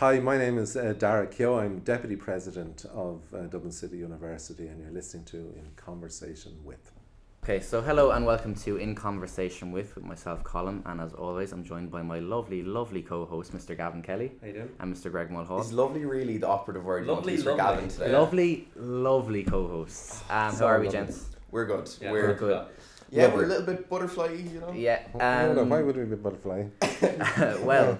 Hi, my name is uh, Dara Keogh. I'm Deputy President of uh, Dublin City University, and you're listening to In Conversation with. Okay, so hello and welcome to In Conversation with with myself, Colin, and as always, I'm joined by my lovely, lovely co-host, Mr. Gavin Kelly, How you doing? and Mr. Greg Mulhall. Is lovely really the operative word Lovely, you want to use for lovely. Gavin today? Lovely, lovely co-hosts. Um, how So are we, lovely. gents? We're good. Yeah, we're good. yeah, Lovely. we're a little bit butterfly, you know. Yeah. I don't know, why Um, would we be butterfly? well,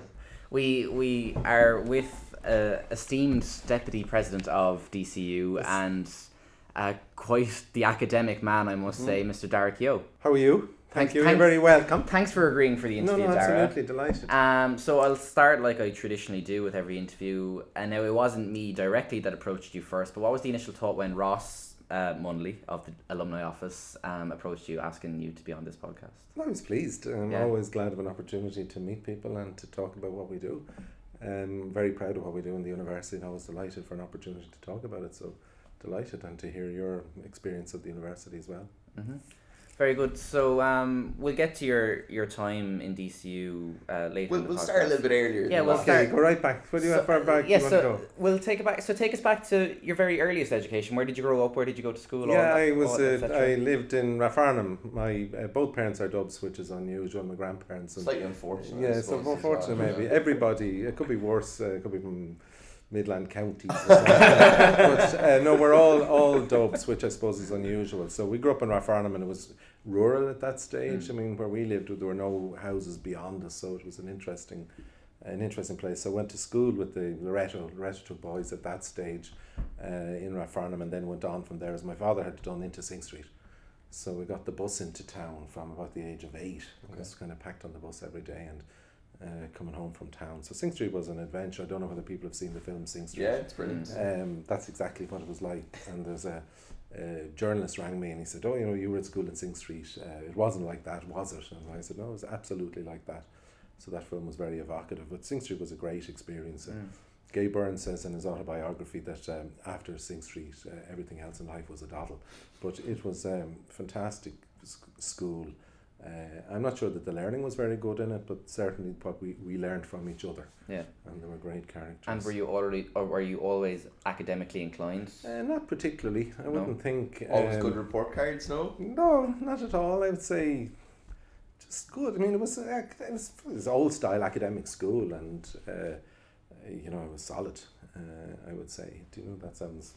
we we are with uh, esteemed deputy president of DCU and uh, quite the academic man, I must say, Mr. Dara Keogh. How are you? Thank Thanks- you. thanks- You're very welcome. Thanks for agreeing for the No, interview, no, Dara. absolutely delighted. Um, so I'll start like I traditionally do with every interview. And now it wasn't me directly that approached you first, but what was the initial thought when Ross uh, Munley of the alumni office um, approached you asking you to be on this podcast? I was pleased. I'm Yeah. always glad of an opportunity to meet people and to talk about what we do. I'm very proud of what we do in the university, and I was delighted for an opportunity to talk about it. So delighted and to hear your experience of the university as well. hmm Very good. So um, we'll get to your, your time in DCU uh, later. We'll, in the we'll start a little bit earlier. Yeah, than we'll that. Okay, start- go right back. Where do you So- how far back yeah, so to go? we'll take it back. So take us back to your very earliest education. Where did you grow up? Where did you go to school? Yeah, that- I was. all that, Uh. I lived in Rathfarnham. My uh, both parents are Dubs, which is unusual. My grandparents. And, Slightly unfortunate. Yeah, so suppose, as unfortunate well. maybe Yeah. everybody. It could be worse. Uh, it could be from Midland counties. something. but uh, no, we're all all Dubs, which I suppose is unusual. So we grew up in Rathfarnham, and it was rural at that stage. I mean, where we lived, there were no houses beyond us, so it was an interesting. An interesting place. So I went to school with the Loreto Loreto boys at that stage, uh, in Rathfarnham, and then went on from there. As my father had done into Synge Street, so we got the bus into town from about the age of eight. I Okay. was kind of packed on the bus every day and uh, coming home from town. So Synge Street was an adventure. I don't know whether people have seen the film Sing Street. Yeah, it's brilliant. Um, that's exactly what it was like. And there's a, a journalist rang me and he said, "Oh, you know, you were at school in Synge Street. Uh, it wasn't like that, was it?" And I said, "No, it was absolutely like that." So that film was very evocative. But Synge Street was a great experience. Mm. Gay Byrne says in his autobiography that um, after Synge Street, uh, everything else in life was a doddle. But it was um, fantastic sc- school. Uh, I'm not sure that the learning was very good in it, but certainly what we, we learned from each other, Yeah. and there were great characters. And were you already, or were you always academically inclined? Uh, not particularly. I No. wouldn't think. Always um, good report cards, no? No, not at all. I would say just good. I mean, it was uh, it was, it was old style academic school, and uh, uh, you know, it was solid. Uh, I would say. Do you know that sounds?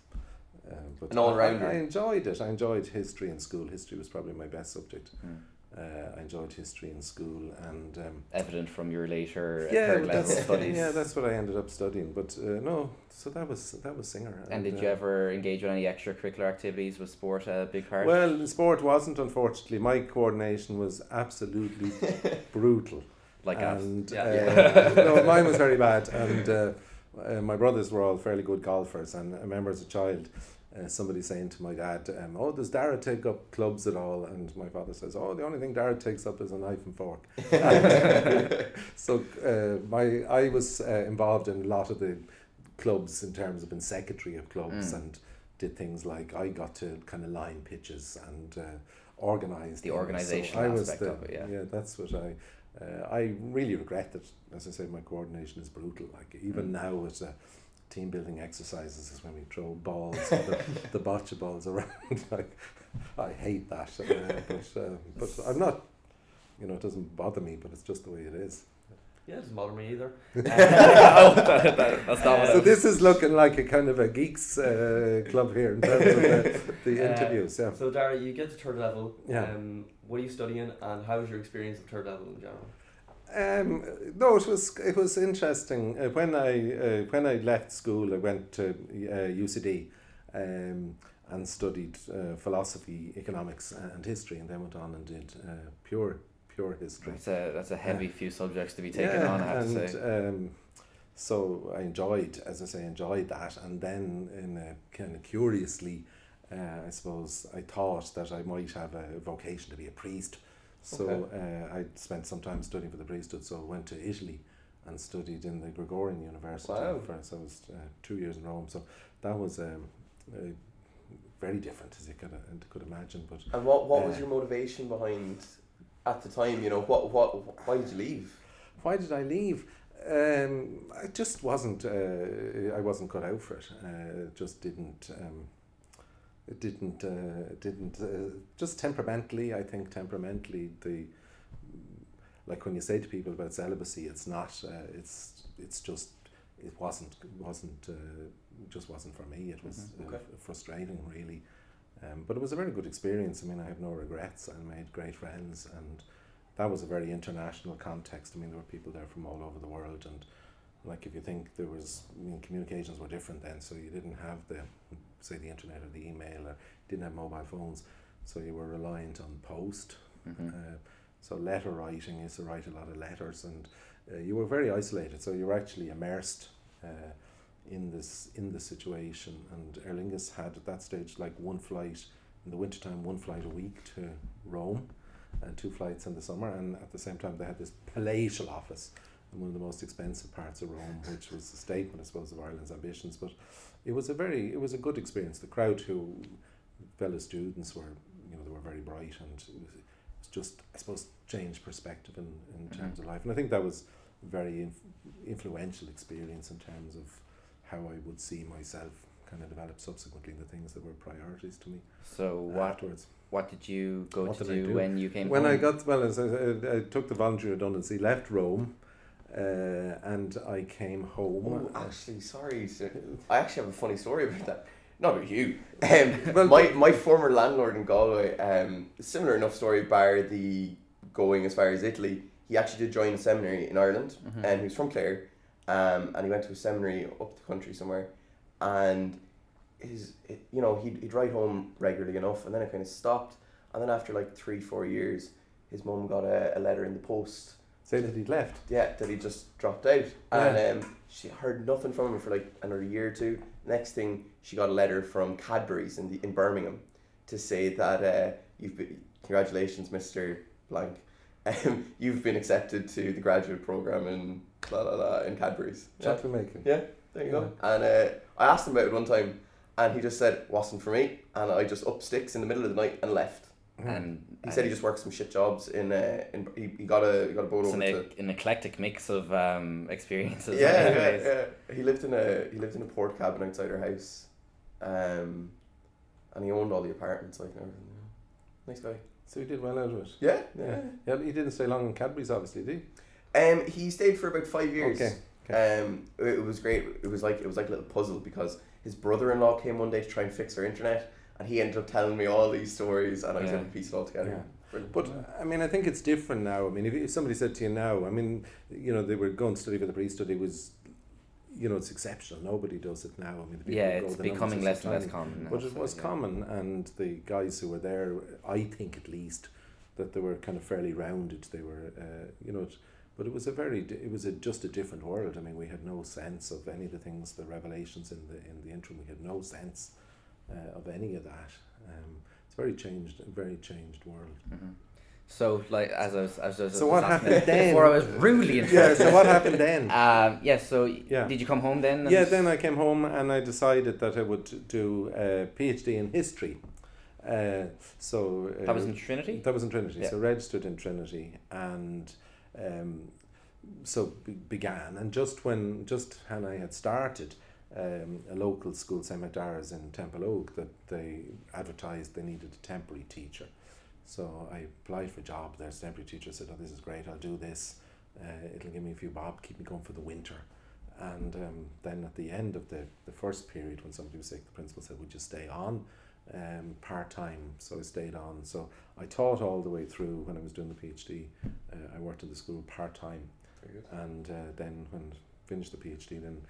Uh, but An all-rounder. I, I enjoyed it. I enjoyed history in school. History was probably my best subject. Mm. Uh, I enjoyed history in school, and um, Evident from your later yeah, third level that's studies. yeah, that's what I ended up studying. But uh, no, so that was that was singer. and did uh, you ever engage with any extracurricular activities? Was sport a big part? Well, sport wasn't, unfortunately. My coordination was absolutely brutal. like and Yeah. uh, no, mine was very bad. And uh, uh, my brothers were all fairly good golfers. And I remember as a child, uh, somebody saying to my dad, um, "Oh, does Dara take up clubs at all?" And my father says, "Oh, the only thing Dara takes up is a knife and fork." so uh, my I was uh, involved in a lot of the clubs in terms of being secretary of clubs Mm. and did things like I got to kind of line pitches and uh, organise The organisation I was aspect the- of it, yeah. yeah, that's what I. Uh, I really regret that. As I say, my coordination is brutal. Like even Mm. now, it's uh, team building exercises is when we throw balls, and the, the bocce balls around. like I hate that. Uh, but uh, but I'm not. You know, it doesn't bother me, but it's just the way it is. Yeah, it doesn't bother me either. oh, that, that, that's not what So this is looking like a kind of a geeks uh, club here in terms of the, the Uh, interviews. Yeah. So, Dara, you get to third level. Yeah. Um, what are you studying, and how was your experience of third level in general? Um, no, it was it was interesting. Uh, when I uh, when I left school, I went to uh, UCD um, and studied uh, philosophy, economics, and history, and then went on and did uh, pure pure history. That's a that's a heavy few subjects to be taken yeah, on. I have and to say. um, so I enjoyed, as I say, enjoyed that, and then in a kind of curiously, uh, I suppose I thought that I might have a vocation to be a priest. So uh, I spent some time studying for the priesthood. So I went to Italy and studied in the Gregorian University Wow. for so I was uh, two years in Rome. So that was um, uh, very different, as you could uh, could imagine. But And what what was Uh, your motivation behind at the time? You know, what what why did you leave? why did I leave? Um, I just wasn't. Uh, I wasn't cut out for it. Uh, it just didn't. Um, it didn't. Uh, didn't. Uh, just temperamentally, I think temperamentally the. Like when you say to people about celibacy, it's not. Uh, it's. It's just. It wasn't. Wasn't. Uh, just wasn't for me. It was Mhm. uh, Okay. frustrating, really. Um, but it was a very good experience. I mean, I have no regrets. I made great friends, and that was a very international context. I mean, there were people there from all over the world, and like if you think there was, I mean, communications were different then, so you didn't have the, say, the internet or the email, or didn't have mobile phones, so you were reliant on post. Mhm. Uh, so letter writing, used to write a lot of letters, and uh, you were very isolated. So you were actually immersed uh, in this in the situation. And Aer Lingus had at that stage like one flight in the wintertime, one flight a week to Rome, and two flights in the summer. And at the same time, they had this palatial office in one of the most expensive parts of Rome, which was a statement, I suppose, of Ireland's ambitions. But it was a very it was a good experience. The crowd who fellow students were you know they were very bright and it was, it was just I suppose changed perspective in, in Mhm. terms of life and I think that was a very inf- influential experience in terms of how I would see myself kind of develop subsequently the things that were priorities to me So afterwards. what did you go What to do, do? when you came When home? I got well, I, I took the voluntary redundancy, left Rome, uh, and I came home. Oh, actually, sorry. sir. I actually have a funny story about that. Not about you. Um, Well, my, my former landlord in Galway, um, similar enough story, bar the going as far as Italy. He actually did join a seminary in Ireland, Mhm. and he was from Clare, um, and he went to a seminary up the country somewhere, and his, you know, he'd, he'd write home regularly enough, and then it kind of stopped, and then after like three, four years, his mum got a, a letter in the post Say that he'd left. yeah, that he just dropped out. And um, she heard nothing from him for like another year or two. Next thing, she got a letter from Cadbury's in the in Birmingham to say that uh, you've been congratulations, Mister Blank. Um, you've been accepted to the graduate program in la la la in Cadbury's. Yeah, Chocolate making. yeah there you go. And uh, I asked him about it one time, and he just said wasn't for me, and I just up sticks in the middle of the night and left. And He said he just worked some shit jobs in. Uh, in he, he got a he got a boat it's over an, to. an eclectic mix of um, experiences. yeah, yeah, yeah. He lived in a he lived in a port cabin outside our house, um, and he owned all the apartments like and everything. yeah. Nice guy. So he did well out of it. Yeah, Yeah. Yeah, he didn't stay long in Cadbury's, obviously, did he? Um, he stayed for about five years. Okay. Um, it, it was great. It was like it was like a little puzzle because his brother-in-law came one day to try and fix our internet, and he ended up telling me all these stories, and I was Yeah. able to piece it all together. Yeah. Brilliant. But I mean, I think it's different now. I mean, if, if somebody said to you now, I mean, you know, they were going to study for the priesthood, it was, you know, it's exceptional. Nobody does it now. I mean, the people Yeah, who go, it's the numbers becoming are less so and less common. now, But it was yeah. common, and the guys who were there, I think at least, that they were kind of fairly rounded. They were, uh, you know, it, but it was a very, it was a, just a different world. I mean, we had no sense of any of the things, the revelations in the in the interim. We had no sense uh, of any of that. Um, it's very changed, very changed world. Mhm. So, like, as I was, as I was So what happened then? Before I was rudely Yeah. interrupted. So what happened then? Um, yeah. So, Yeah. did you come home then? Yeah, then I came home and I decided that I would do a PhD in history. Uh, so uh, that was in Trinity. that was in Trinity. Yeah. So registered in Trinity and um, so be- began. And just when just when I had started, um, a local school, St McDara's in Templeogue, that they advertised they needed a temporary teacher. So I applied for a job there. as temporary teacher said, "Oh, this is great. I'll do this. Uh, it'll give me a few bob, keep me going for the winter." And um, then at the end of the, the first period, when somebody was sick, the principal said, "Would you stay on um, part time?" So I stayed on. So I taught all the way through when I was doing the PhD. Uh, I worked in the school part time, and uh, then when finished the PhD, then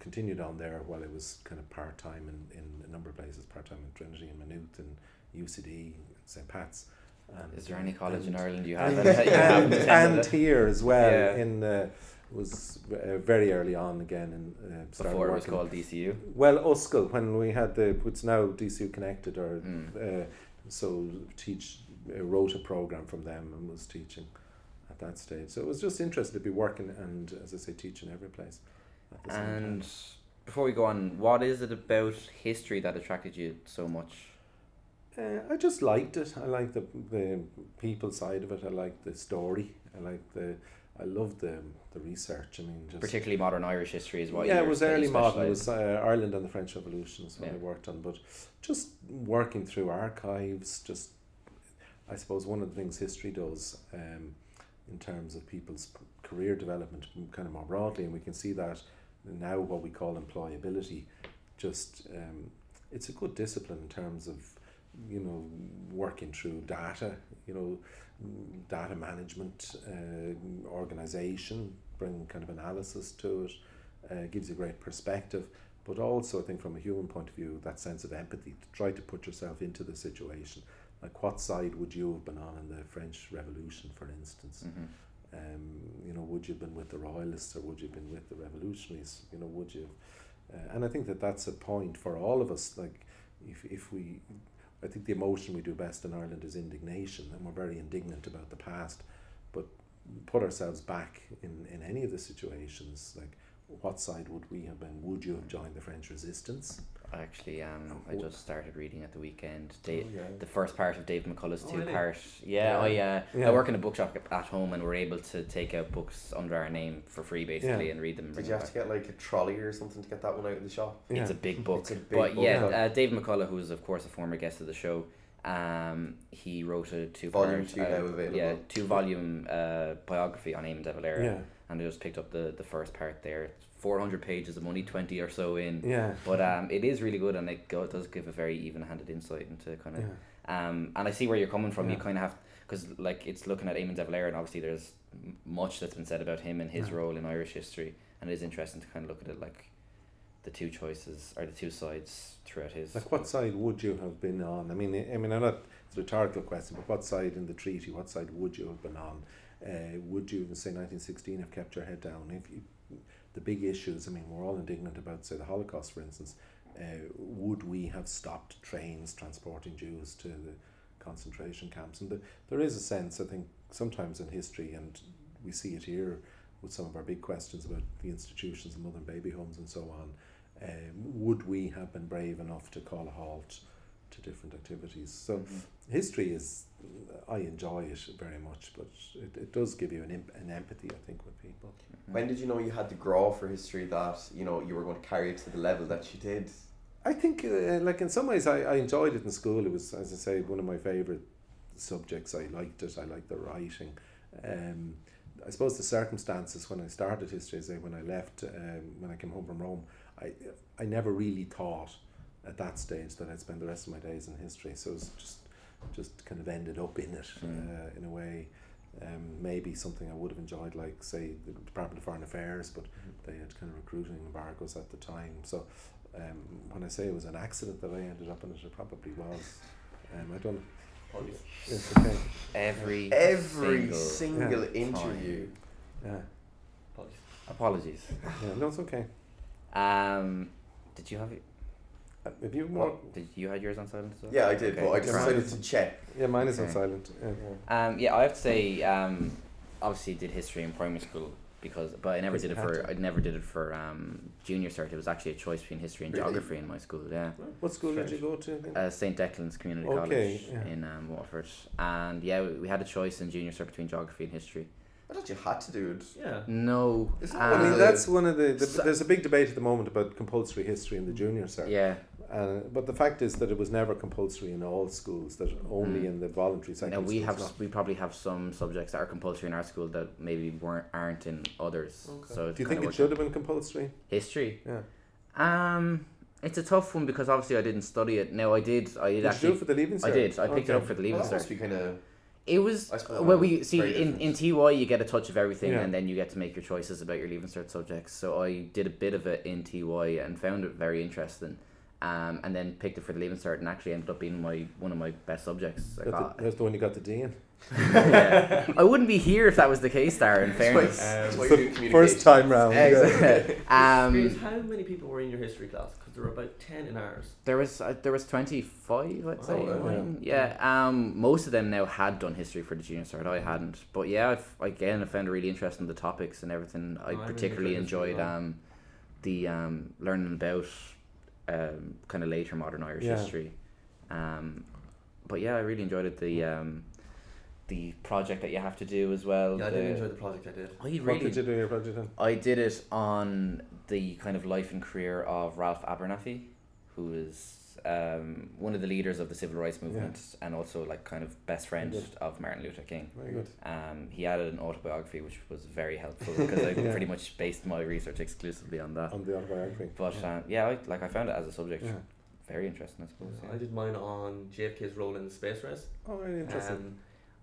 continued on there while I was kind of part time in, in a number of places. Part time in Trinity and Maynooth and UCD, St Pat's. And, Is there any college in Ireland you haven't? and, and here as well Yeah. in uh, was uh, very early on again and uh, started before it was working- called DCU. well Uscal when we had the it's now DCU connected or Mm. uh, so teach uh, wrote a program from them and was teaching at that stage so it was just interesting to be working and as I say teaching every place at the same time. And before we go on, what is it about history that attracted you so much? Uh, I just liked it. I like the the people side of it. I like the story. I liked the I loved the the research. I mean, just Particularly modern Irish history is what. yeah, it you're- was early modern. It was uh, Ireland and the French Revolution is what I worked on. But just working through archives, just I suppose one of the things history does um, in terms of people's career development, kind of more broadly, and we can see that now what we call employability. Just um, it's a good discipline in terms of you know working through data. You know, data management, uh, organization, bring kind of analysis to it uh, gives you great perspective, but also I think from a human point of view, that sense of empathy to try to put yourself into the situation. Like, what side would you have been on in the French Revolution, for instance? Mhm. Um, you know, would you have been with the Royalists or would you have been with the Revolutionaries? You know, would you? Uh, and I think that that's a point for all of us. Like, if if we, I think the emotion we do best in Ireland is indignation, and we're very indignant about the past, but put ourselves back in in any of the situations like what side would we have been? Would you have joined the French resistance? I actually um I Oh. just started reading at the weekend. Dave, Oh, yeah. the first part of Dave McCullagh's Oh, two really? part. Yeah, Yeah. I uh, Yeah. I work in a bookshop at home and we're able to take out books under our name for free basically Yeah. and read them. Did you them have to get like a trolley or something to get that one out of the shop? It's a big book. It's a big but book, yeah, yeah. uh, Dave McCullagh, who's of course a former guest of the show, um, he wrote a two Volume part, two uh, now available. Yeah, two volume uh, biography on Eamon de Valera, yeah, and I just picked up the the first part there. It's Four hundred pages. I'm only twenty or so in. yeah, But um, it is really good, and it go, does give a very even-handed insight into kind of. yeah. Um, and I see where you're coming from. You kind of have because like it's looking at Eamon de Valera, and obviously there's much that's been said about him and his Yeah. role in Irish history, and it is interesting to kind of look at it like the two choices or the two sides throughout his. Like, what side would you have been on? I mean, I mean, I'm not. It's a rhetorical question, but what side in the treaty? What side would you have been on? Uh, would you, in say, 1916, have kept your head down? If you, the big issues. I mean, we're all indignant about, say, the Holocaust, for instance. Uh, would we have stopped trains transporting Jews to the concentration camps? And the, there is a sense, I think, sometimes in history, and we see it here with some of our big questions about the institutions and mother and baby homes and so on. Um, would we have been brave enough to call a halt to different activities? So Mhm. history is, I enjoy it very much, but it, it does give you an, imp- an empathy, I think, with people. When did you know you had to grow for history that you know you were going to carry it to the level that you did? I think, uh, like in some ways, I, I enjoyed it in school. It was, as I say, one of my favourite subjects. I liked it. I liked the writing. Um, I suppose the circumstances when I started history, say when I left, um, when I came home from Rome, I I never really thought at that stage that I'd spend the rest of my days in history. So it was just just kind of ended up in it Mm. uh, in a way. Um, maybe something I would have enjoyed, like say the Department of Foreign Affairs, but they had kind of recruiting embargoes at the time. So um, when I say it was an accident that I ended up in it, it probably was. Um, I don't. Apologies. It's okay. Every Every single single Yeah. interview. Yeah, Apologies. apologies. yeah. No, it's okay. Um, did you have it? Uh, If you more, What did you had yours on silent as well? Yeah, I did, Okay. but I just Right. decided to check. yeah, mine is on Okay. silent. Yeah. Um, yeah, I have to say, um, obviously did history in primary school because, but I never Because did it you had for. to. I never did it for um, junior cert. It was actually a choice between history and Really? geography in my school. Yeah, What school did you go to? again? uh, St Declan's Community Okay, College yeah. in um, Waterford, and yeah, we, we had a choice in junior cert between geography and history. I thought you had to do it. Yeah. No, Is that I mean, that's one of the, the. so- There's a big debate at the moment about compulsory history in the junior cert. yeah. Uh, but the fact is that it was never compulsory in all schools. That only Mm. in the voluntary Now secondary we have not. we probably have some subjects that are compulsory in our school that maybe weren't aren't in others. Okay. So Do you think it should have been compulsory? history? Yeah. Um, it's a tough one because obviously I didn't study it. No, I did. I did, Did you do actually. it for the leaving I did. I picked it up for the Well, leaving that must cert. be kind of. It was I suppose well. We see in in. TY you get a touch of everything, Yeah. and then you get to make your choices about your leaving cert subjects. So I did a bit of it in TY and found it very interesting. Um, and then picked it for the leaving cert, and actually ended up being my one of my best subjects. I Got got, the, that's the one you got the D in. yeah. I wouldn't be here if that was the case, Dar. In fairness, that's Um, why It's you do the. First time round. Exactly. um, how many people were in your history class? Because there were about 10 in ours. There was uh, there was twenty five, I'd say. Oh, in wow. Yeah. Um. Most of them now had done history for the junior cert. I hadn't, but yeah, I've, again, I found it really interesting the topics and everything. I Oh, I really particularly enjoyed enjoyed um, the um learning about um kind of later modern Irish Yeah. history. Um, but yeah, I really enjoyed it. The um, the project that you have to do as well. Yeah, I did enjoy the project I did. Oh, you What really? did you do your project in? I did it on the kind of life and career of Ralph Abernathy, who is um, one of the leaders of the civil rights movement and also like kind of best friend of Martin Luther King. Very good. Um, he added an autobiography which was very helpful because I Yeah. pretty much based my research exclusively on that. On the autobiography. But um, yeah, I, like I found it as a subject Yeah. very interesting, I suppose. I did mine on JFK's role in the space race. Oh, very interesting. Um,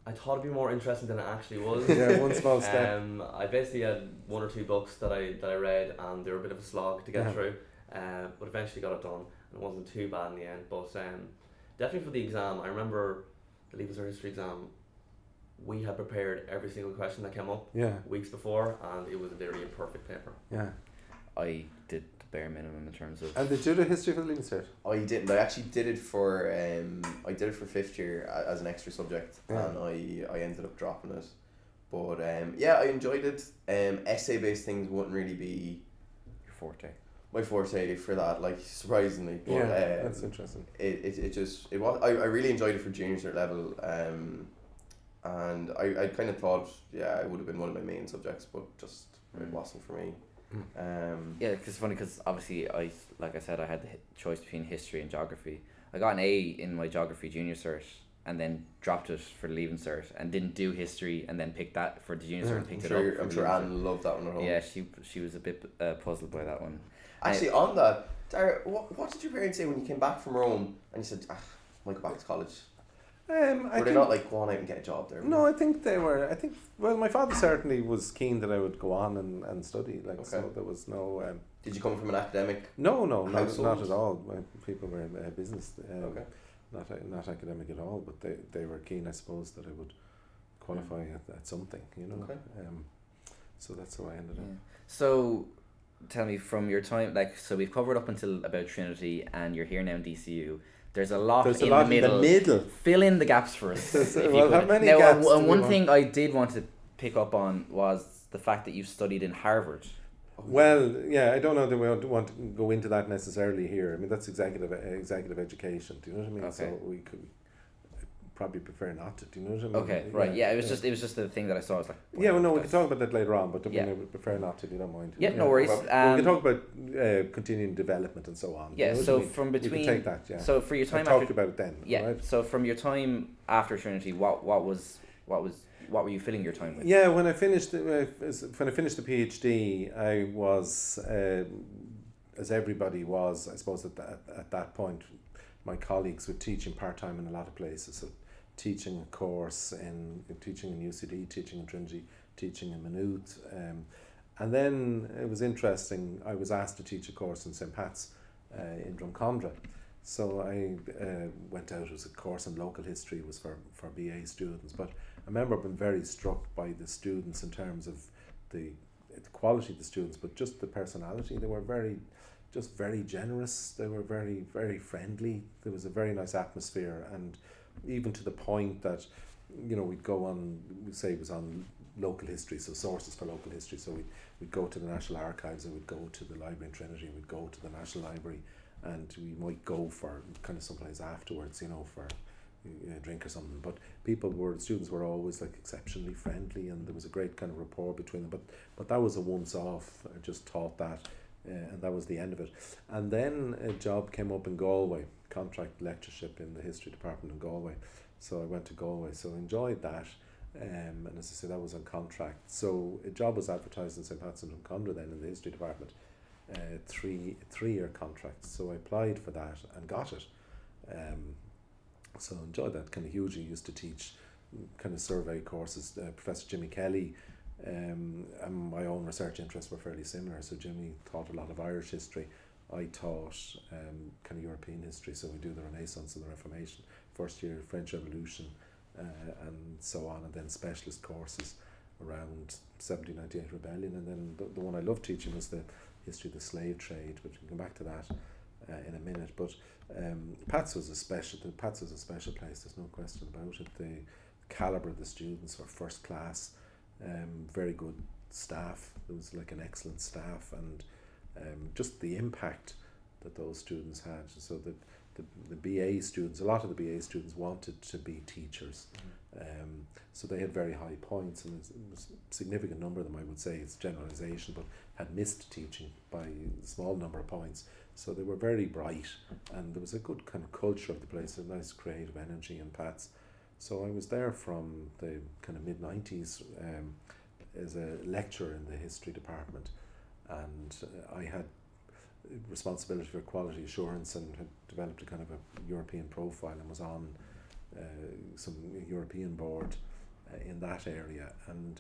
I thought it'd be more interesting than it actually was. yeah, one small step. Um, I basically had one or two books that I that I read, and they were a bit of a slog to get Yeah. through. Uh, but eventually got it done, and it wasn't too bad in the end. But um, definitely for the exam, I remember the Leaving Cert history exam. We had prepared every single question that came up yeah, weeks before, and it was a very imperfect paper. yeah. I did the bare minimum in terms of. And did you do the history for the Leaving Cert? I didn't. I actually did it for um, I did it for fifth year as an extra subject, Yeah. and I, I ended up dropping it. But um, yeah, I enjoyed it. Um, essay based things wouldn't really be your forte. My forte for that. Like surprisingly, but yeah, um, that's interesting. it, it, it just it was I, I really enjoyed it for junior cert level. Um, and I, I kind of thought yeah it would have been one of my main subjects, but just it Mm. wasn't for me. Mm. Um, Yeah, because it's funny because obviously I like I said I had the choice between history and geography. I got an A in my geography junior cert and then dropped it for the leaving cert and didn't do history and then picked that for the junior cert and Yeah, I'm picked it sure up. I'm sure Anne loved that one at home. Yeah, she she was a bit uh, puzzled by that one. Actually, on that, Dara, what, what did your parents say when you came back from Rome and you said, ah, I might go back to college? Um, I Were they think, not like, go on out and get a job there? No, I think they were. I think well, my father certainly was keen that I would go on and, and study. Like so, there was no. Um, Did you come from an academic? no, no, not, not at all. My people were in uh, business. Um, Okay. Not not academic at all, but they, they were keen, I suppose, that I would qualify at, at something. You know. Okay. Um, so that's how I ended Yeah. up. So, tell me from your time, like so we've covered up until about Trinity and you're here now in DCU. There's a lot There's in a lot the middle. in the middle. Fill in the gaps for us. There's- if you well, how many now, gaps and one thing I did want to pick up on was the fact that you studied in Harvard. Well, yeah, I don't know that we want- want to go into that necessarily here. I mean, that's executive executive education. Do you know what I mean? Okay. So we could probably prefer not to. Do you know what I mean? Okay, right. Yeah, it was just it was just the thing that I saw. I was like, Yeah, well, no, we can talk about that later on, but Yeah. I would prefer not to. You don't mind. Yeah, no worries. Well, we Um, can talk about uh, continuing development and so on. Do you Yeah, know so I mean? from we can take that. Yeah. so for your I'll time talk after about it then. yeah, Right? so from your time after Trinity, what what was what was what were you filling your time with? Yeah, when I finished uh, when I finished the PhD, I was um, as everybody was, I suppose at that at that point, my colleagues were teaching part time in a lot of places. So teaching a course in teaching in UCD, teaching in Trinity, teaching in Maynooth, um, and then it was interesting. I was asked to teach a course in St Pat's uh, in Drumcondra. So I uh, went out as a course in local history. It was for, for BA students, but I remember being very struck by the students in terms of the, the quality of the students, but just the personality. They were very, just very generous. They were very, very friendly. There was a very nice atmosphere, and even to the point that, you know, we'd go on. We say it was on local history, so sources for local history. So we'd, we'd go to the National Archives, and we'd go to the library in Trinity, and we'd go to the National Library, and we might go for kind of someplace afterwards, you know, for a drink or something. But people were students were always like exceptionally friendly, and there was a great kind of rapport between them. But but that was a once off. I just taught that, uh, and that was the end of it. And then a job came up in Galway, contract lectureship in the history department in Galway. So I went to Galway. So enjoyed that. Um, and as I said, that was on contract. So a job was advertised in St. Pat's and Drumcondra then in the history department, uh, three three year contract. So I applied for that and got it. Um, so enjoyed that kind of hugely. Used to teach kind of survey courses. Uh, Professor Jimmy Kelly um, and my own research interests were fairly similar. So Jimmy taught a lot of Irish history. I taught um, kind of European history. So we do the Renaissance and the Reformation. First year French Revolution, uh, and so on, and then specialist courses around 1798 rebellion, and then the, the one I love teaching was the history of the slave trade, but we can come back to that uh, in a minute. But um, Pats was a special. The Pats was a special place. There's no question about it. The caliber of the students were first class. Um, very good staff. There was like an excellent staff, and um, just the impact that those students had. So that the, the BA students, a lot of the BA students wanted to be teachers. Um, so they had very high points, and a significant number of them, I would say, it's generalization, but had missed teaching by a small number of points. So they were very bright, and there was a good kind of culture of the place, a nice creative energy and Pats. So I was there from the kind of mid 90s um, as a lecturer in the history department, and uh, I had responsibility for quality assurance and had developed a kind of a European profile and was on uh, some European board uh, in that area. And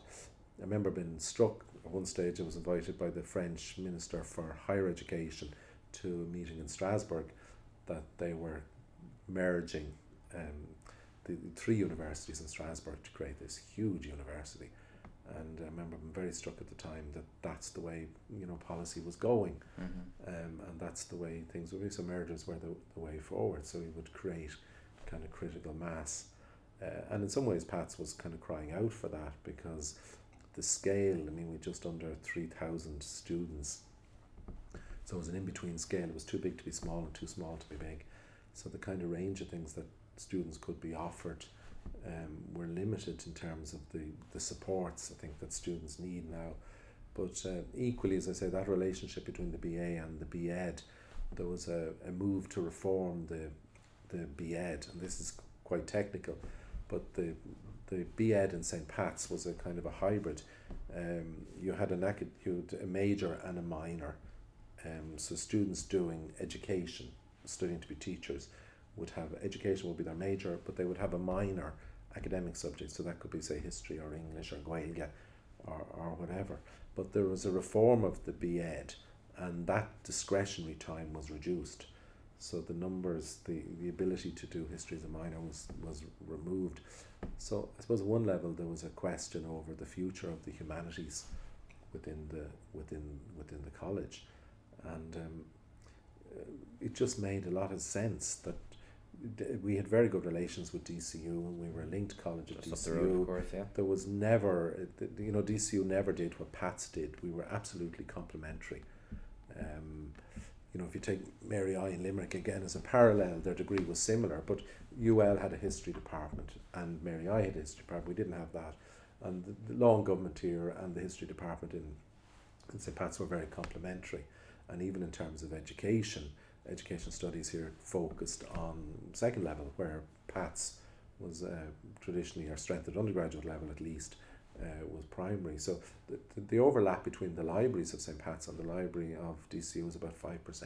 I remember being struck at one stage. I was invited by the French Minister for Higher Education to a meeting in Strasbourg that they were merging um, the three universities in Strasbourg to create this huge university. And I remember being very struck at the time that that's the way you know policy was going, Mm-hmm. um, and that's the way things would be. So mergers were the, the way forward. So we would create kind of critical mass, uh, and in some ways, Pats was kind of crying out for that because the scale. I mean, we just under three thousand students, so it was an in between scale. It was too big to be small and too small to be big. So the kind of range of things that students could be offered um, were limited in terms of the, the supports I think that students need now. But uh, equally, as I say, that relationship between the BA and the BEd, there was a, a move to reform the the BEd, and this is quite technical, but the the BEd in St. Pat's was a kind of a hybrid. Um, you had an acad- you had a major and a minor, um, so students doing education, studying to be teachers, would have education would be their major, but they would have a minor academic subjects. So that could be say history or English or Gaeilge, or or whatever. But there was a reform of the BEd, and that discretionary time was reduced. So the numbers, the, the ability to do history as a minor was, was removed. So I suppose one level there was a question over the future of the humanities within the within within the college, and um, it just made a lot of sense that we had very good relations with DCU and we were a linked college at Just the road, of DCU. course, yeah. There was never, you know, DCU never did what Pats did. We were absolutely complementary. Um, you know, if you take Mary I in Limerick again as a parallel, their degree was similar, but UL had a history department and Mary I had a history department. We didn't have that. And the, the law and government here and the history department in, in St. Pat's were very complementary. And even in terms of education, education studies here focused on second level, where Pat's was uh, traditionally our strength at undergraduate level at least uh, was primary. So the, the, overlap between the libraries of St. Pat's and the library of DCU is about 5%.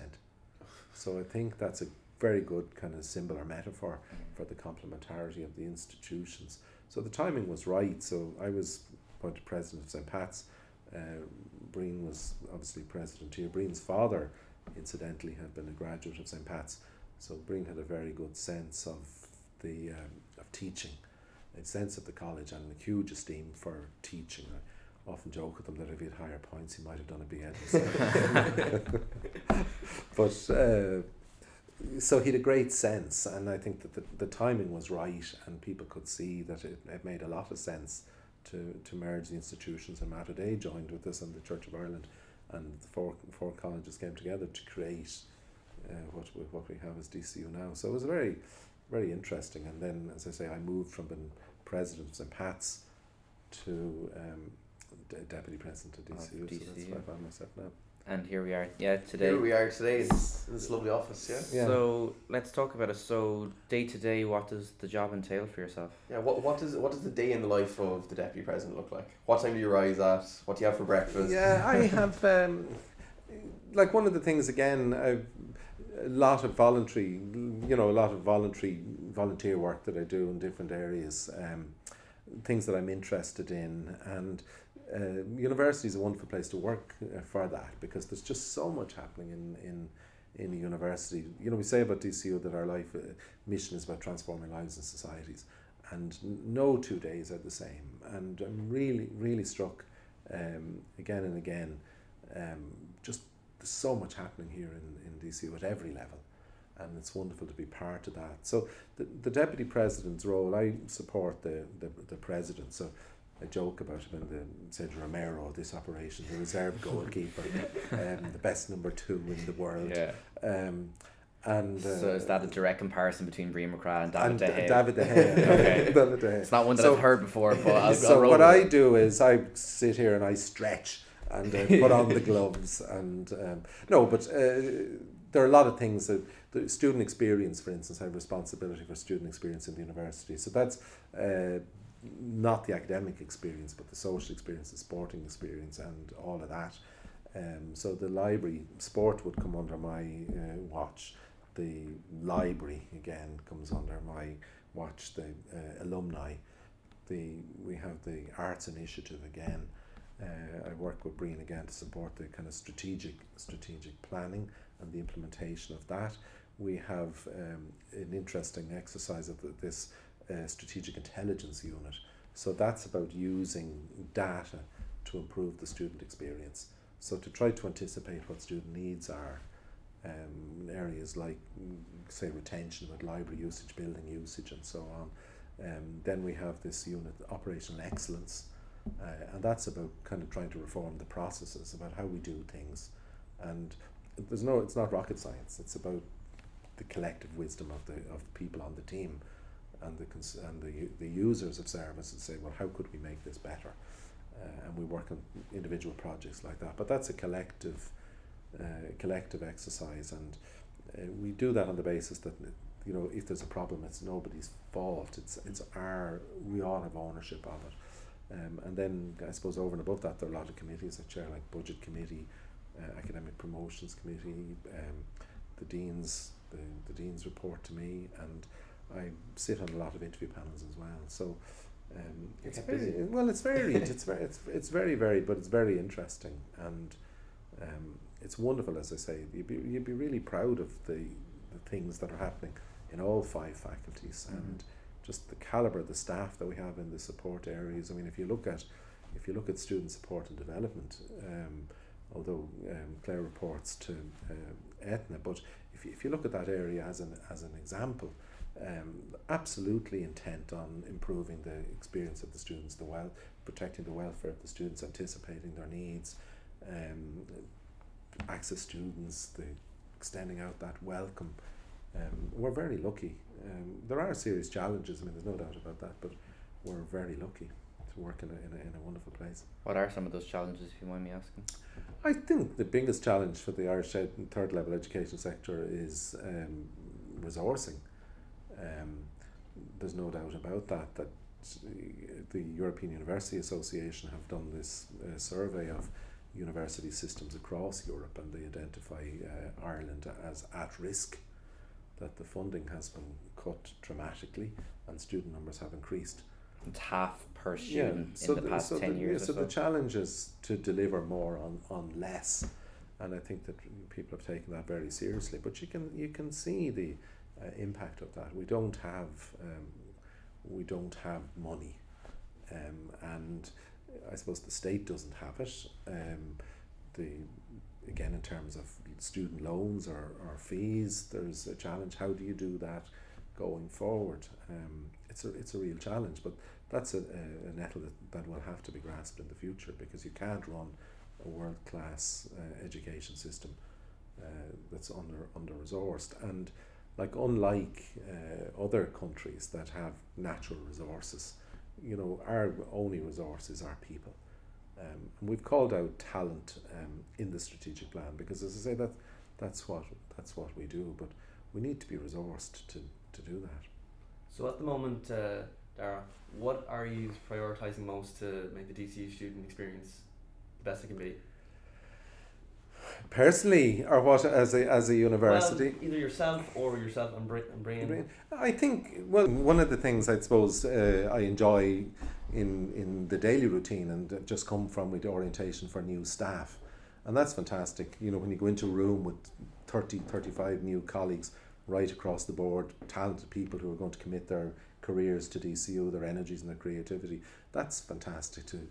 So I think that's a very good kind of symbol or metaphor for the complementarity of the institutions. So the timing was right. So I was appointed president of St. Pat's. Uh, Brian was obviously president here. Brian's father, incidentally, had been a graduate of St. Pat's. So Brian had a very good sense of the um, of teaching, a sense of the college, and a huge esteem for teaching. I often joke with him that if he had higher points, he might have done a BEd. but uh, so he had a great sense, and I think that the, the timing was right, and people could see that it, it made a lot of sense to, to merge the institutions. And Mater Dei joined with us and the Church of Ireland, and the four, four colleges came together to create uh, what, we, what we have as DCU now. So it was very, very interesting. And then, as I say, I moved from being president of St. Pat's to um, de- deputy president of Of DCU. So that's DCU. where I find myself now. And here we are, yeah, today. Here we are today in this, in this lovely office, yeah? Yeah. So let's talk about it. So day to day, what does the job entail for yourself? Yeah, what, what, does, what does the day in the life of the deputy president look like? What time do you rise at? What do you have for breakfast? Yeah, I have um, like one of the things again. I've, a lot of voluntary, you know, a lot of voluntary volunteer work that I do in different areas. Um, things that I'm interested in, and uh, university is a wonderful place to work uh, for that because there's just so much happening in in in a university. You know, we say about DCU that our life uh, mission is about transforming lives and societies, and no two days are the same. And I'm really, really struck um, again and again. Um, just there's so much happening here in, in DCU at every level, and it's wonderful to be part of that. So the, the deputy president's role, I support the, the, the president. So I joke about him in the Sergio Romero, this operation, the reserve goalkeeper, um, the best number two in the world. Yeah. Um, And uh, so is that a direct comparison between Brian MacCraith and David and De Gea? David De Gea. Okay. David De Gea. It's not one that So- I've heard before, but I'll, so I'll what I it. do is I sit here and I stretch and uh, put on the gloves and um, no, but uh, there are a lot of things that the student experience, for instance, I have responsibility for student experience in the university. So that's uh, not the academic experience, but the social experience, the sporting experience, and all of that. Um, so the library sport would come under my uh, watch. The library again comes under my watch. The uh, alumni the we have the arts initiative again. Uh, I work with Brian again to support the kind of strategic strategic planning and the implementation of that. We have um, an interesting exercise of the, this strategic intelligence unit. So that's about using data to improve the student experience. So to try to anticipate what student needs are, um, areas like say retention with library usage, building usage, and so on. Um, then we have this unit, operational excellence, uh, and that's about kind of trying to reform the processes, about how we do things. And there's no, it's not rocket science. It's about the collective wisdom of the of the people on the team, and the cons- and the the users of service, and say, well, how could we make this better? Uh, and we work on individual projects like that. But that's a collective, uh, collective exercise, and uh, we do that on the basis that you know if there's a problem, it's nobody's fault. It's it's our we all have ownership of it. Um, and then I suppose over and above that, there are a lot of committees I chair, like budget committee, uh, academic promotions committee, um, the deans, the, the deans report to me, and I sit on a lot of interview panels as well. So um, it's very busy. well. It's varied. it's very it's it's very varied, but it's very interesting, and um, it's wonderful. As I say, you'd be you'd be really proud of the the things that are happening in all five faculties and just the caliber of the staff that we have in the support areas. I mean, if you look at if you look at student support and development, um, although um, Claire reports to um, Etna, but if you, if you look at that area as an as an example, um, absolutely intent on improving the experience of the students, the well protecting the welfare of the students, anticipating their needs, um, access students, the extending out that welcome. Um, we're very lucky. Um, there are serious challenges. I mean, there's no doubt about that, but we're very lucky to work in a, in a, in a wonderful place. What are some of those challenges, if you mind me asking? I think the biggest challenge for the Irish third level education sector is um, resourcing. Um, there's no doubt about that. That the European University Association have done this uh, survey of university systems across Europe, and they identify uh, Ireland as at risk. That the funding has been cut dramatically, and student numbers have increased It's half per student so in the past so 10 the, years yeah, so so. the challenge is to deliver more on, on less, and I think that people have taken that very seriously. But you can you can see the uh, impact of that. We don't have um, we don't have money, um, and I suppose the state doesn't have it. Um, the again in terms of student loans or, or fees, there's a challenge. How do you do that going forward? Um, it's a it's a real challenge, but that's a, a, a nettle that, that will have to be grasped in the future because you can't run a world class uh, education system uh, that's under under resourced and like unlike uh, other countries that have natural resources, you know our only resource is our people. Um, and we've called out talent um, in the strategic plan because, as I say, that that's what that's what we do. But we need to be resourced to, to do that. So at the moment, uh, Dara, what are you prioritising most to make the DCU student experience the best it can be? Personally, or what as a as a university. Well, either yourself or yourself and, Bra- and I Brian. I think well, one of the things I suppose uh, I enjoy in in the daily routine and just come from with orientation for new staff, and that's fantastic. You know, when you go into a room with 30, 35 new colleagues right across the board, talented people who are going to commit their careers to DCU, their energies and their creativity, that's fantastic to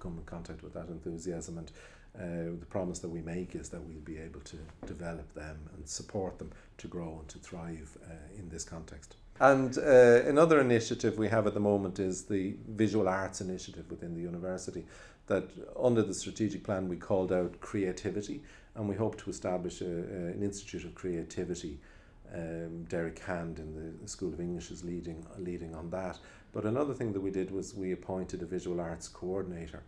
come in contact with that enthusiasm and. Uh, the promise that we make is that we'll be able to develop them and support them to grow and to thrive uh, in this context. And uh, another initiative we have at the moment is the Visual Arts Initiative within the university. That under the strategic plan we called out creativity, and we hope to establish a, an institute of creativity Um, Derek Hand in the School of English is leading leading on that. But another thing that we did was we appointed a visual arts coordinator,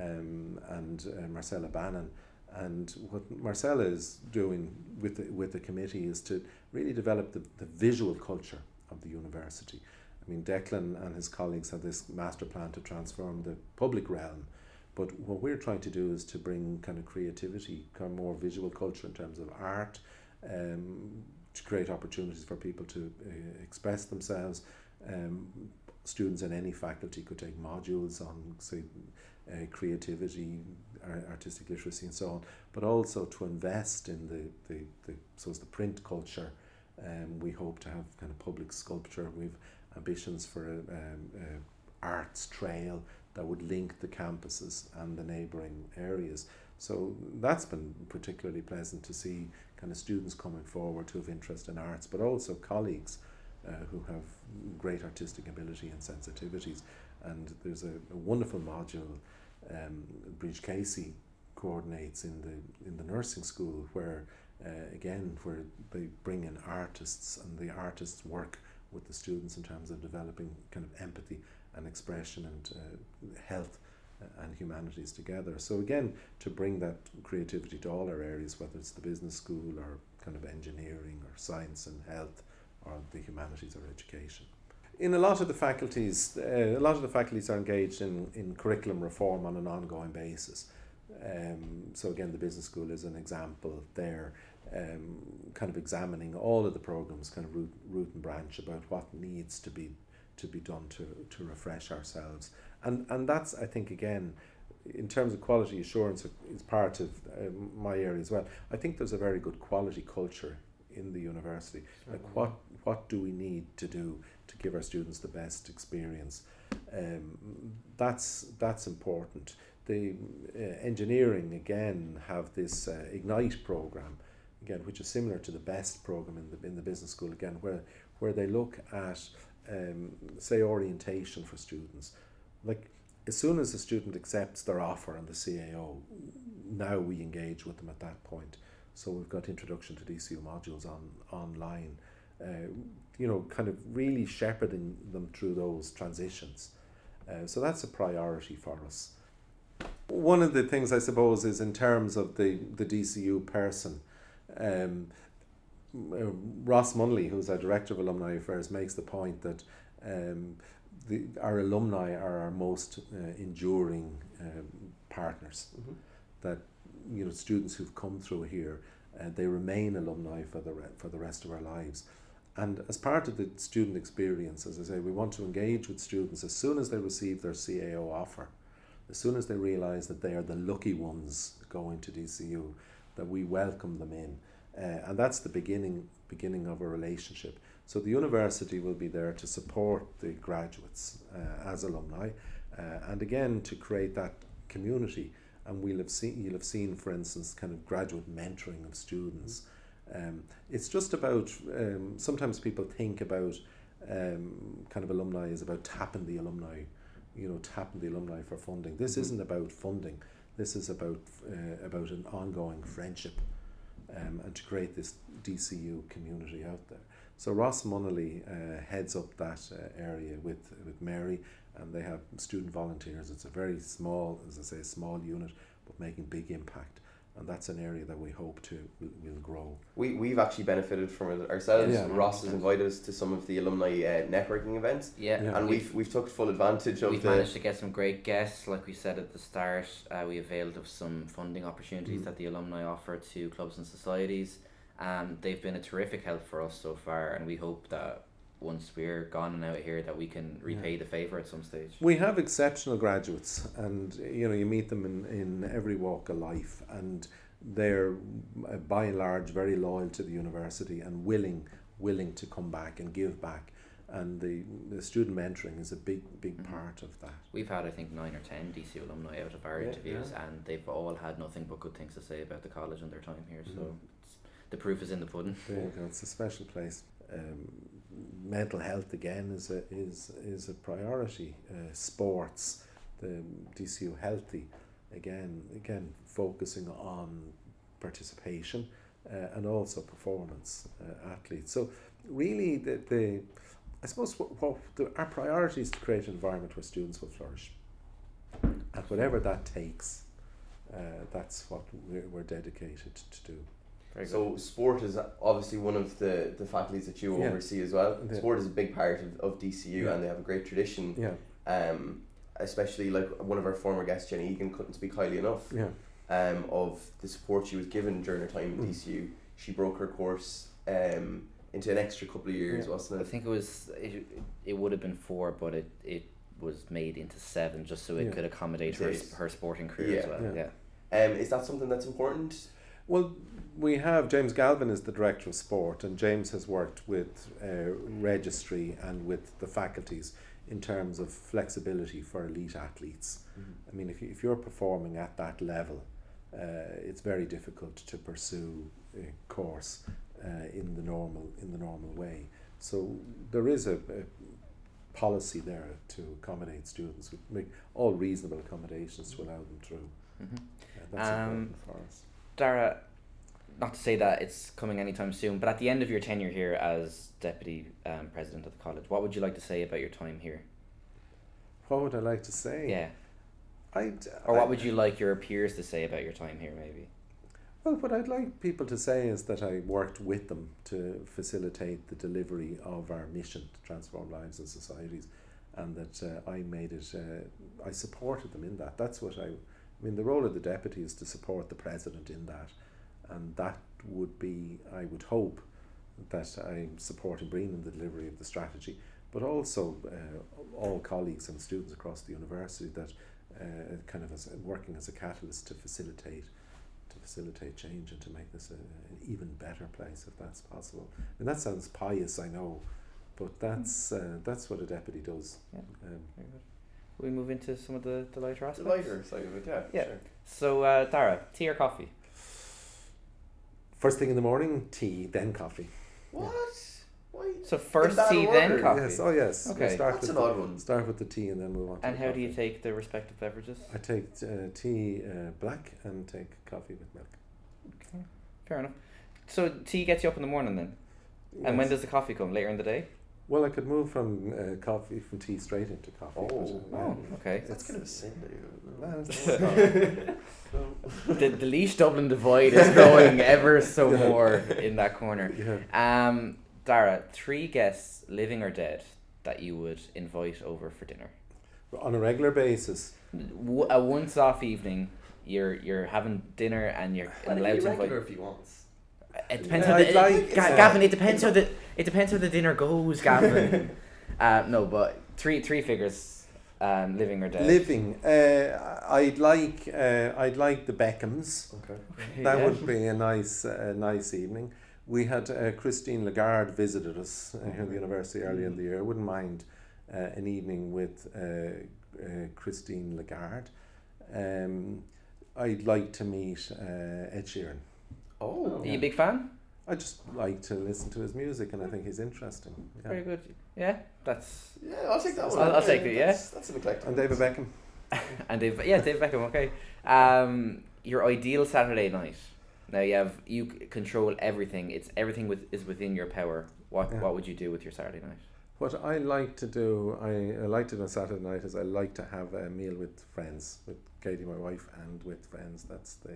um, and uh, Marcella Bannon. And what Marcella is doing with the, with the committee is to really develop the, the visual culture of the university. I mean, Declan and his colleagues have this master plan to transform the public realm. But what we're trying to do is to bring kind of creativity, kind of more visual culture in terms of art, um, to create opportunities for people to uh, express themselves. Um, students in any faculty could take modules on, say, uh, creativity, artistic literacy, and so on, but also to invest in the, the, the so it's the print culture. Um, we hope to have kind of public sculpture. We've ambitions for a, um, a arts trail that would link the campuses and the neighbouring areas. So that's been particularly pleasant to see kind of students coming forward who have interest in arts, but also colleagues uh, who have great artistic ability and sensitivities. And there's a, a wonderful module um, Bridge Casey coordinates in the in the nursing school where uh, again where they bring in artists and the artists work with the students in terms of developing kind of empathy and expression and uh, health uh, and humanities together. So again, to bring that creativity to all our areas, whether it's the business school or kind of engineering or science and health or the humanities or education. In a lot of the faculties, uh, a lot of the faculties are engaged in, in curriculum reform on an ongoing basis. Um, so again, the business school is an example there, um, kind of examining all of the programs, kind of root, root and branch about what needs to be to be done to, to refresh ourselves. And and that's I think again, in terms of quality assurance, is part of uh, my area as well. I think there's a very good quality culture in the university. Like what what do we need to do to give our students the best experience? Um, that's that's important. The uh, engineering again have this uh, ignite program again, which is similar to the best program in the in the business school again, where where they look at um, say orientation for students, like as soon as a student accepts their offer on the CAO, now we engage with them at that point. So we've got introduction to DCU modules on online, uh, you know, kind of really shepherding them through those transitions. Uh, so that's a priority for us. One of the things I suppose is in terms of the, the DCU person, um, uh, Ross Munnelly, who's our director of alumni affairs, makes the point that um, the, our alumni are our most uh, enduring um, partners. Mm-hmm. That you know students who've come through here, uh, they remain alumni for the re- for the rest of our lives. And as part of the student experience, as I say, we want to engage with students as soon as they receive their CAO offer, as soon as they realise that they are the lucky ones going to DCU, that we welcome them in, uh, and that's the beginning beginning of a relationship. So the university will be there to support the graduates uh, as alumni, uh, and again to create that community. And we'll have seen you'll have seen for instance kind of graduate mentoring of students um, it's just about um, sometimes people think about um, kind of alumni is about tapping the alumni you know tapping the alumni for funding this mm-hmm. isn't about funding this is about uh, about an ongoing friendship um, and to create this DCU community out there so Ross Munnelly uh, heads up that uh, area with with Mary and they have student volunteers. It's a very small, as I say, small unit, but making big impact. And that's an area that we hope to will, will grow. We we've actually benefited from it ourselves. Yeah. Ross has invited us to some of the alumni uh, networking events. Yeah, yeah. and we've we've took full advantage of. We've the managed to get some great guests, like we said at the start. Uh, we availed of some funding opportunities mm. that the alumni offer to clubs and societies. Um, they've been a terrific help for us so far, and we hope that once we're gone and out here that we can repay yeah. the favor at some stage. We have exceptional graduates, and you know you meet them in in every walk of life, and they're uh, by and large very loyal to the university and willing willing to come back and give back. And the, the student mentoring is a big, big mm-hmm. part of that. We've had, I think, nine or ten DC alumni out of our yeah, interviews, yeah. and they've all had nothing but good things to say about the college and their time here. Mm-hmm. So the proof is in the pudding. There you go. It's a special place. Um, mental health again is a is is a priority. Uh, sports, the DCU healthy, again again focusing on participation, uh, and also performance uh, athletes. So really, the, the I suppose what, what the, our priority is to create an environment where students will flourish, and whatever that takes, uh, that's what we're, we're dedicated to do. Very good. So sport is obviously one of the, the faculties that you Yeah. oversee as well. Yeah. Sport is a big part of, of DCU Yeah. and they have a great tradition. Yeah, Um, especially like one of our former guests, Jenny Egan, couldn't speak highly enough yeah, um, of the support she was given during her time in Mm. DCU. She broke her course um, into an extra couple of years, Yeah. wasn't it? I think it was it, it would have been four, but it, it was made into seven just so it Yeah. could accommodate her her sporting career as well. Yeah. Yeah. Um, is that something that's important? Well, we have James Galvin is the director of sport, and James has worked with uh, registry and with the faculties in terms of flexibility for elite athletes. I mean, if, you, if you're performing at that level, uh, it's very difficult to pursue a course uh, in the normal in the normal way. So there is a, a policy there to accommodate students, make all reasonable accommodations to allow them through. hmm Uh, that's Um, important for us. Dara, not to say that it's coming anytime soon, but at the end of your tenure here as deputy um, president of the college, what would you like to say about your time here? What would I like to say? Yeah. I'd, Or I- what would you like your peers to say about your time here, maybe? Well, what I'd like people to say is that I worked with them to facilitate the delivery of our mission to transform lives and societies, and that uh, I made it. Uh, I supported them in that. That's what I. I mean, the role of the deputy is to support the president in that, and that would be. I would hope that I'm supporting bringing the delivery of the strategy, but also uh, all colleagues and students across the university that uh, kind of as working as a catalyst to facilitate to facilitate change and to make this a, an even better place if that's possible. And that sounds pious, I know, but that's uh, that's what a deputy does. Yeah. Um. We move into some of the, the lighter The aspects. lighter side of it, yeah. Yeah. Sure. So, uh, Dara, tea or coffee? first thing in the morning, tea, then coffee. What? Why? So first tea, order? then coffee. Yes, oh yes. We Okay. start That's with an the, odd one. Start with the tea and then move on. To And the how do you take the respective beverages? I take uh, tea uh, black and take coffee with milk. Okay, fair enough. So tea gets you up in the morning then, and when does the coffee come? Later in the day. Well, I could move from uh, coffee from tea straight into coffee. Oh, but, uh, Oh, okay. That's kind of a sin. No, it's the the Laois Dublin divide is growing ever so more in that corner. yeah. Um, Dara, three guests, living or dead, that you would invite over for dinner. On a regular basis. W- a once-off evening, you're you're having dinner and you're Well, allowed if to you invite. regular if he wants. It depends Yeah, how the, I'd like- Ga- it's a- Gavin. It depends how the it depends how the dinner goes, Gavin. uh, no, but three three figures, um, living or dead. Living, uh, I'd like uh, I'd like the Beckhams. Okay. That Yeah. would be a nice uh, nice evening. We had uh, Christine Lagarde visited us uh, here at the university earlier in the year. I wouldn't mind uh, an evening with uh, uh, Christine Lagarde. Um, I'd like to meet uh, Ed Sheeran. Oh. Are you a big fan? I just like to listen to his music, and I think he's interesting. Yeah. Very good. Yeah, that's Yeah, I'll take that one. I'll- I'll take it, yeah. That's, that's an eclectic. And David Beckham. and Dave. Yeah, Dave Beckham. Okay. Um, your ideal Saturday night. Now you have you control everything. It's everything with is within your power. What Yeah. what would you do with your Saturday night? What I like to do, I, I like to do on a Saturday night is I like to have a meal with friends, with Katie, my wife, and with friends. That's the,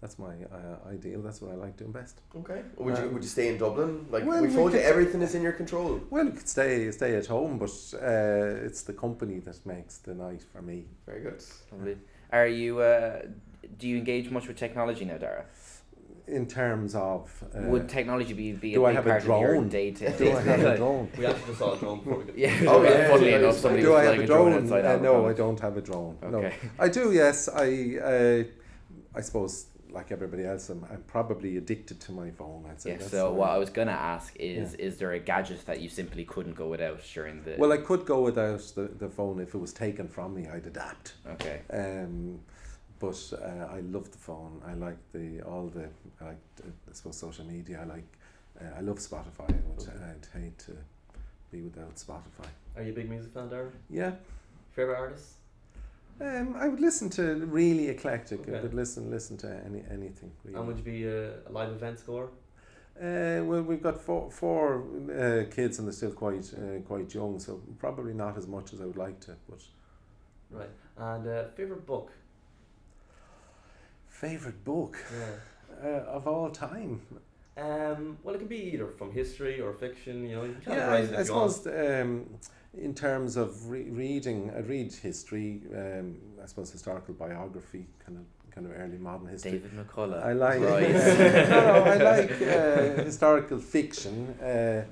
that's my uh, ideal. That's what I like doing best. Okay. Would you Um, would you stay in Dublin? Like well, we we told you, everything is in your control. Well, you could stay stay at home, but uh, it's the company that makes the night for me. Very good. Lovely. Are you? Uh, do you engage much with technology now, Dara? In terms of, uh, Would technology be, be a I big have a part of your drone? day to day? do I have a drone? We actually just saw a drone before we got. Yeah. Oh, well, yeah, Funnily yeah, enough, somebody do was I have flying a drone? outside Uh, no, I don't have a drone. No, I do. Yes, I. Uh, I suppose, like everybody else, I'm, I'm probably addicted to my phone. I'd say. Yeah. So the what I was gonna ask is, is there a gadget that you simply couldn't go without during the? Well, I could go without the, the phone if it was taken from me. I'd adapt. Okay. Um, but uh, I love the phone. I like the all the I like uh, I suppose social media. I like uh, I love Spotify. I would, Okay. I'd hate to be without Spotify. Are you a big music fan, Darren? Yeah, Favorite artist? Um, I would listen to really eclectic. I Okay. would listen listen to any anything. Really. And would you be a, a live event score? Uh, well, we've got four four uh, kids and they're still quite uh, quite young, so probably not as much as I would like to. But Right. And uh, favorite book? favorite book Yeah. uh, of all time. Um, well, it can be either from history or fiction. You know, you can Yeah, I, I if you want. suppose um, in terms of re- reading, I read history. Um, I suppose historical biography, kind of kind of early modern history. David McCullagh. I like Right. no, no, I like uh, historical fiction. Uh,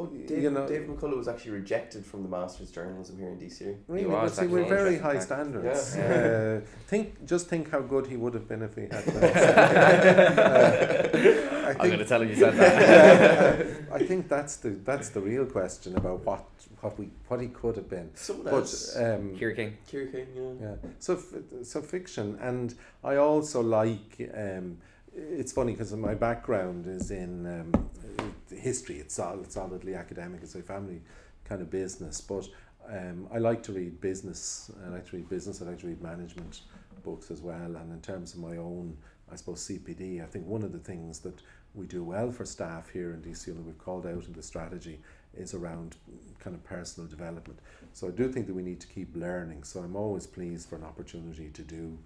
Oh, You Dave, know- Dave McCullagh was actually rejected from the Masters Journalism here in DCU. really, was but see, we're very high fact. standards. Yeah. Uh, think, just think how good he would have been if he had. uh, I I'm going to tell him you said that. I think that's the that's the real question about what what we what he could have been. Someone But else. um, Kira King. Kira King, yeah. Yeah. So f- so fiction, and I also like. Um, it's funny because my background is in um, history. It's sol- solidly academic. It's a family kind of business, but um, I like to read business. I like to read business. I like to read management books as well. And in terms of my own, I suppose CPD, I think one of the things that we do well for staff here in DCU that we've called out in the strategy is around kind of personal development. So I do think that we need to keep learning. So I'm always pleased for an opportunity to do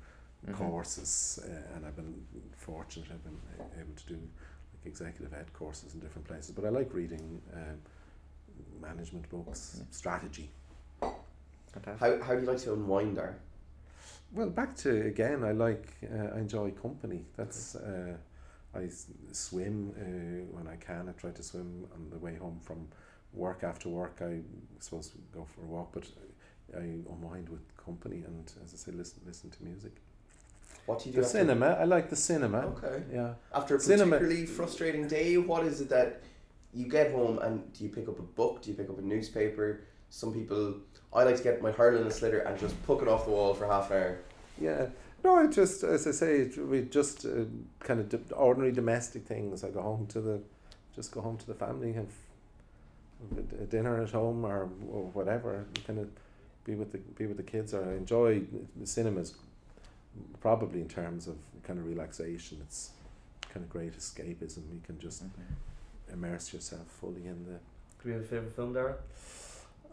Mhm. courses, uh, and I've been fortunate. I've been able to do like executive ed courses in different places. But I like reading um, management books, Yeah. strategy. Fantastic. How, how do you like to unwind there? Well, back to again. I like. Uh, I enjoy company. That's. Uh, I s- swim uh, when I can. I try to swim on the way home from work. After work, I suppose go for a walk, but I unwind with company and, as I say, listen listen to music. What do you do The cinema. I like the cinema. Okay. Yeah. After a Cinema- particularly frustrating day, what is it that you get home and do you pick up a book? Do you pick up a newspaper? Some people, I like to get my hurl in a sliotar and just puck it off the wall for half an hour. Yeah. No, I just, as I say, we just uh, kind of d- ordinary domestic things. I go home to the, just go home to the family, have a dinner at home or, or whatever. Kind of be with the be with the kids. Or I enjoy the cinemas, probably in terms of kind of relaxation. It's kind of great escapism. You can just Mhm. immerse yourself fully in the. Do we have a favorite film, Dara?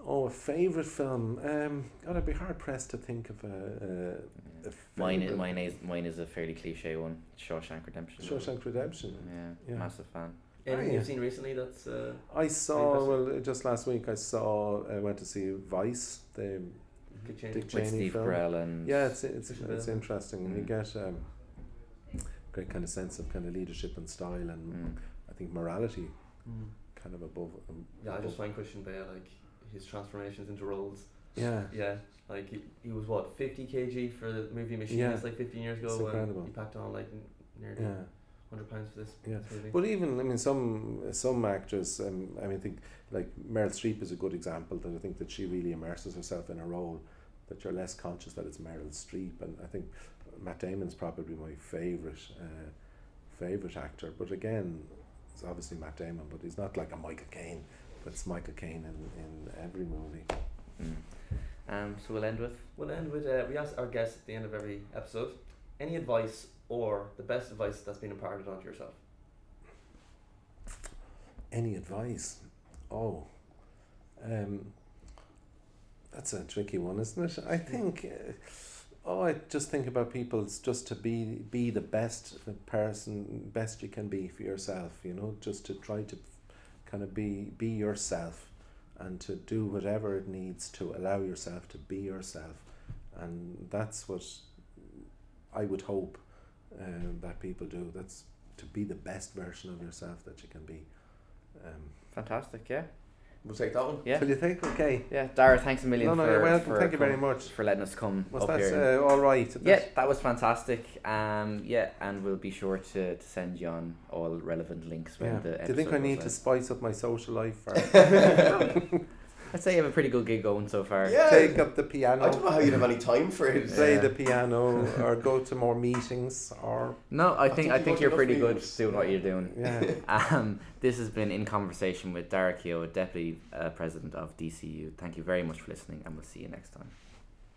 Oh, a favorite film. Um, God, I'd be hard pressed to think of a. a, Yeah. a Mine, is, mine is mine is a fairly cliche one. Shawshank Redemption. Shawshank Redemption. Yeah, Yeah. massive fan. Anything yeah. you've seen recently that's uh, I saw well just last week. I saw I went to see Vice. The Dick Cheney? Dick With Steve film. Carell and yeah, it's it's Christian it's interesting. and You Mm. get um, great kind of sense of kind of leadership and style, and Mm. I think morality Mm. kind of above. Um, Yeah, I just above- find Christian Bale like his transformations into roles. yeah. Yeah, like he, he was what fifty kg for the movie Machinist Yeah. like fifteen years ago. and incredible. he packed on like nearly Yeah, hundred pounds for this, Yeah. this movie. but even I mean some some actors. Um, I mean, I think like Meryl Streep is a good example. That I think that she really immerses herself in a role that you're less conscious that it's Meryl Streep, and I think Matt Damon's probably my favorite uh, favorite actor. But again, it's obviously Matt Damon, but he's not like a Michael Caine. But it's Michael Caine in, in every movie. Mm. Um, so we'll end with We'll end with uh, we ask our guests at the end of every episode any advice or the best advice that's been imparted onto yourself. Any advice? Oh, um, that's a tricky one, isn't it? I think. Uh, oh, I just think about people. It's just to be be the best person, best you can be for yourself. You know, just to try to kind of be be yourself, and to do whatever it needs to allow yourself to be yourself, and that's what I would hope um, that people do. That's to be the best version of yourself that you can be. Um, fantastic. Yeah, We'll take that one. yeah, so you think, okay? yeah. Dara, thanks a million No, no, for you're welcome. for Thank you very much. for letting us come Was up that here. uh, all right? yeah, That- that was fantastic. Um, yeah, and we'll be sure to, to send you on all relevant links when yeah. the Do you think I need goes to spice up my social life or I'd say you have a pretty good gig going so far. Yeah. take up the piano. I don't know how you'd have any time for it. play Yeah. the piano, or go to more meetings, or No, I I think think I think you're enough pretty good meetings. doing what you're doing. yeah. Um, this has been in conversation with Dara Keogh, Deputy uh, President of DCU. Thank you very much for listening, and we'll see you next time.